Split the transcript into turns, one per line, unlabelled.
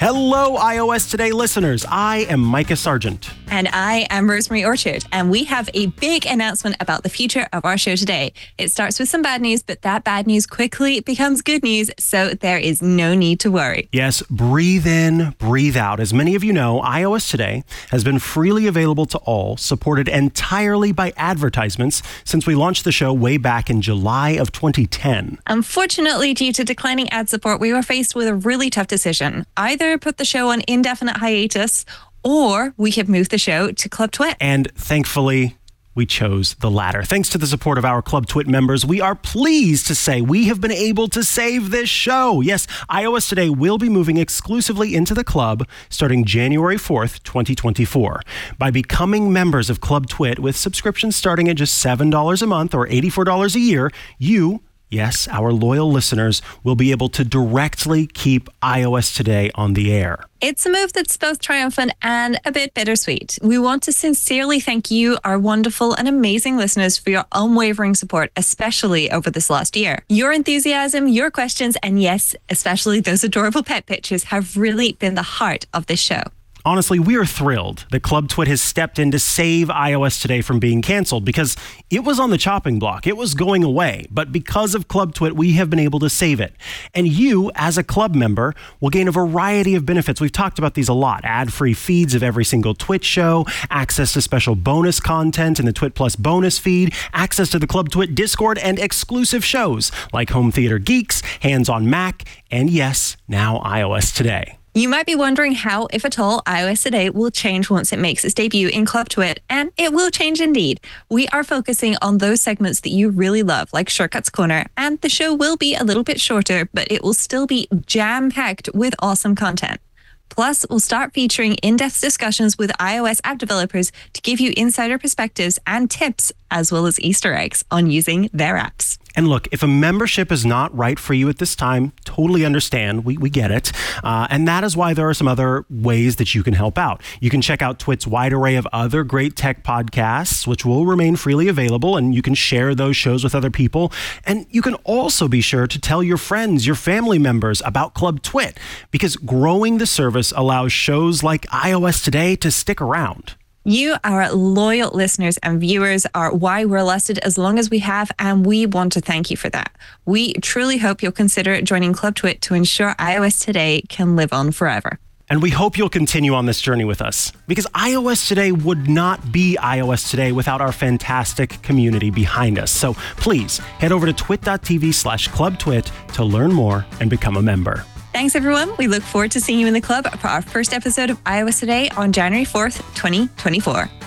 Hello, iOS Today listeners. I am Mikah Sargent.
And I am Rosemary Orchard. And we have a big announcement about the future of our show today. It starts with some bad news, but that bad news quickly becomes good news. So there is no need to worry.
Yes, breathe in, breathe out. As many of you know, iOS Today has been freely available to all, supported entirely by advertisements since we launched the show way back in July of 2010.
Unfortunately, due to declining ad support, we were faced with a really tough decision. Either put the show on indefinite hiatus or we could move the show to Club Twit.
And thankfully, we chose the latter. Thanks to the support of our Club Twit members, we are pleased to say we have been able to save this show. Yes, iOS Today will be moving exclusively into the club starting January 4th, 2024. By becoming members of Club Twit with subscriptions starting at just $7 a month or $84 a year, you Yes, our loyal listeners will be able to directly keep iOS Today on the air.
It's a move that's both triumphant and a bit bittersweet. We want to sincerely thank you, our wonderful and amazing listeners, for your unwavering support, especially over this last year. Your enthusiasm, your questions, and yes, especially those adorable pet pictures have really been the heart of this show.
Honestly, we are thrilled that Club Twit has stepped in to save iOS today from being canceled because it was on the chopping block. It was going away. But because of Club Twit, we have been able to save it. And you, as a club member, will gain a variety of benefits. We've talked about these a lot ad free feeds of every single Twit show, access to special bonus content in the Twit Plus bonus feed, access to the Club Twit Discord, and exclusive shows like Home Theater Geeks, Hands on Mac, and yes, now iOS Today.
You might be wondering how, if at all, iOS Today will change once it makes its debut in Club Twit, and it will change indeed. We are focusing on those segments that you really love, like Shortcuts Corner, and the show will be a little bit shorter, but it will still be jam packed with awesome content. Plus, we'll start featuring in depth discussions with iOS app developers to give you insider perspectives and tips, as well as Easter eggs on using their apps.
And look, if a membership is not right for you at this time, totally understand. We, we get it. Uh, and that is why there are some other ways that you can help out. You can check out Twit's wide array of other great tech podcasts, which will remain freely available, and you can share those shows with other people. And you can also be sure to tell your friends, your family members about Club Twit, because growing the service allows shows like iOS Today to stick around.
You, our loyal listeners and viewers, are why we're lasted as long as we have, and we want to thank you for that. We truly hope you'll consider joining Club Twit to ensure iOS Today can live on forever.
And we hope you'll continue on this journey with us because iOS Today would not be iOS Today without our fantastic community behind us. So please head over to twit.tv slash clubtwit to learn more and become a member.
Thanks, everyone. We look forward to seeing you in the club for our first episode of iOS Today on January 4th, 2024.